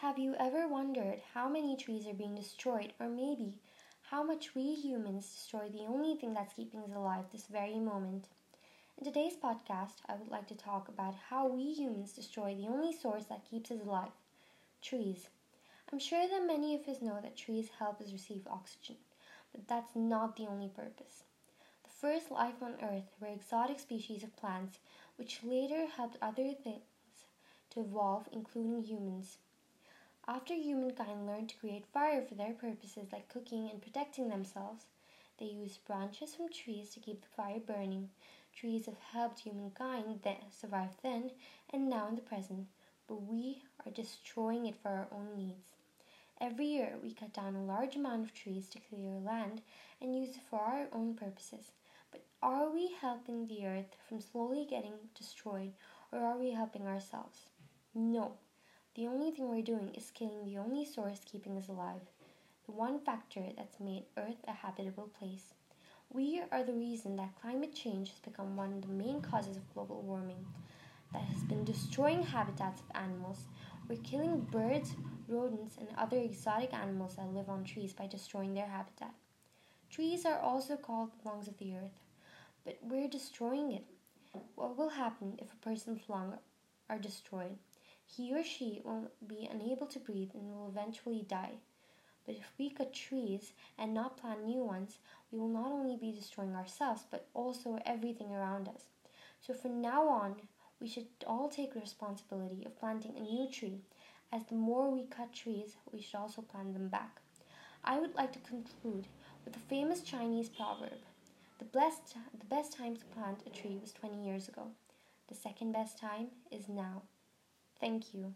Have you ever wondered how many trees are being destroyed, or maybe how much we humans destroy the only thing that's keeping us alive this very moment? In today's podcast, I would like to talk about how we humans destroy the only source that keeps us alive trees. I'm sure that many of us know that trees help us receive oxygen, but that's not the only purpose. The first life on Earth were exotic species of plants, which later helped other things to evolve, including humans. After humankind learned to create fire for their purposes like cooking and protecting themselves, they used branches from trees to keep the fire burning. Trees have helped humankind then survive then and now in the present, but we are destroying it for our own needs. Every year, we cut down a large amount of trees to clear land and use it for our own purposes. But are we helping the earth from slowly getting destroyed, or are we helping ourselves? No. The only thing we're doing is killing the only source keeping us alive, the one factor that's made Earth a habitable place. We are the reason that climate change has become one of the main causes of global warming, that has been destroying habitats of animals. We're killing birds, rodents, and other exotic animals that live on trees by destroying their habitat. Trees are also called the lungs of the earth, but we're destroying it. What will happen if a person's lungs are destroyed? He or she will be unable to breathe and will eventually die. But if we cut trees and not plant new ones, we will not only be destroying ourselves, but also everything around us. So from now on, we should all take responsibility of planting a new tree, as the more we cut trees, we should also plant them back. I would like to conclude with a famous Chinese proverb. The best, the best time to plant a tree was 20 years ago. The second best time is now. Thank you.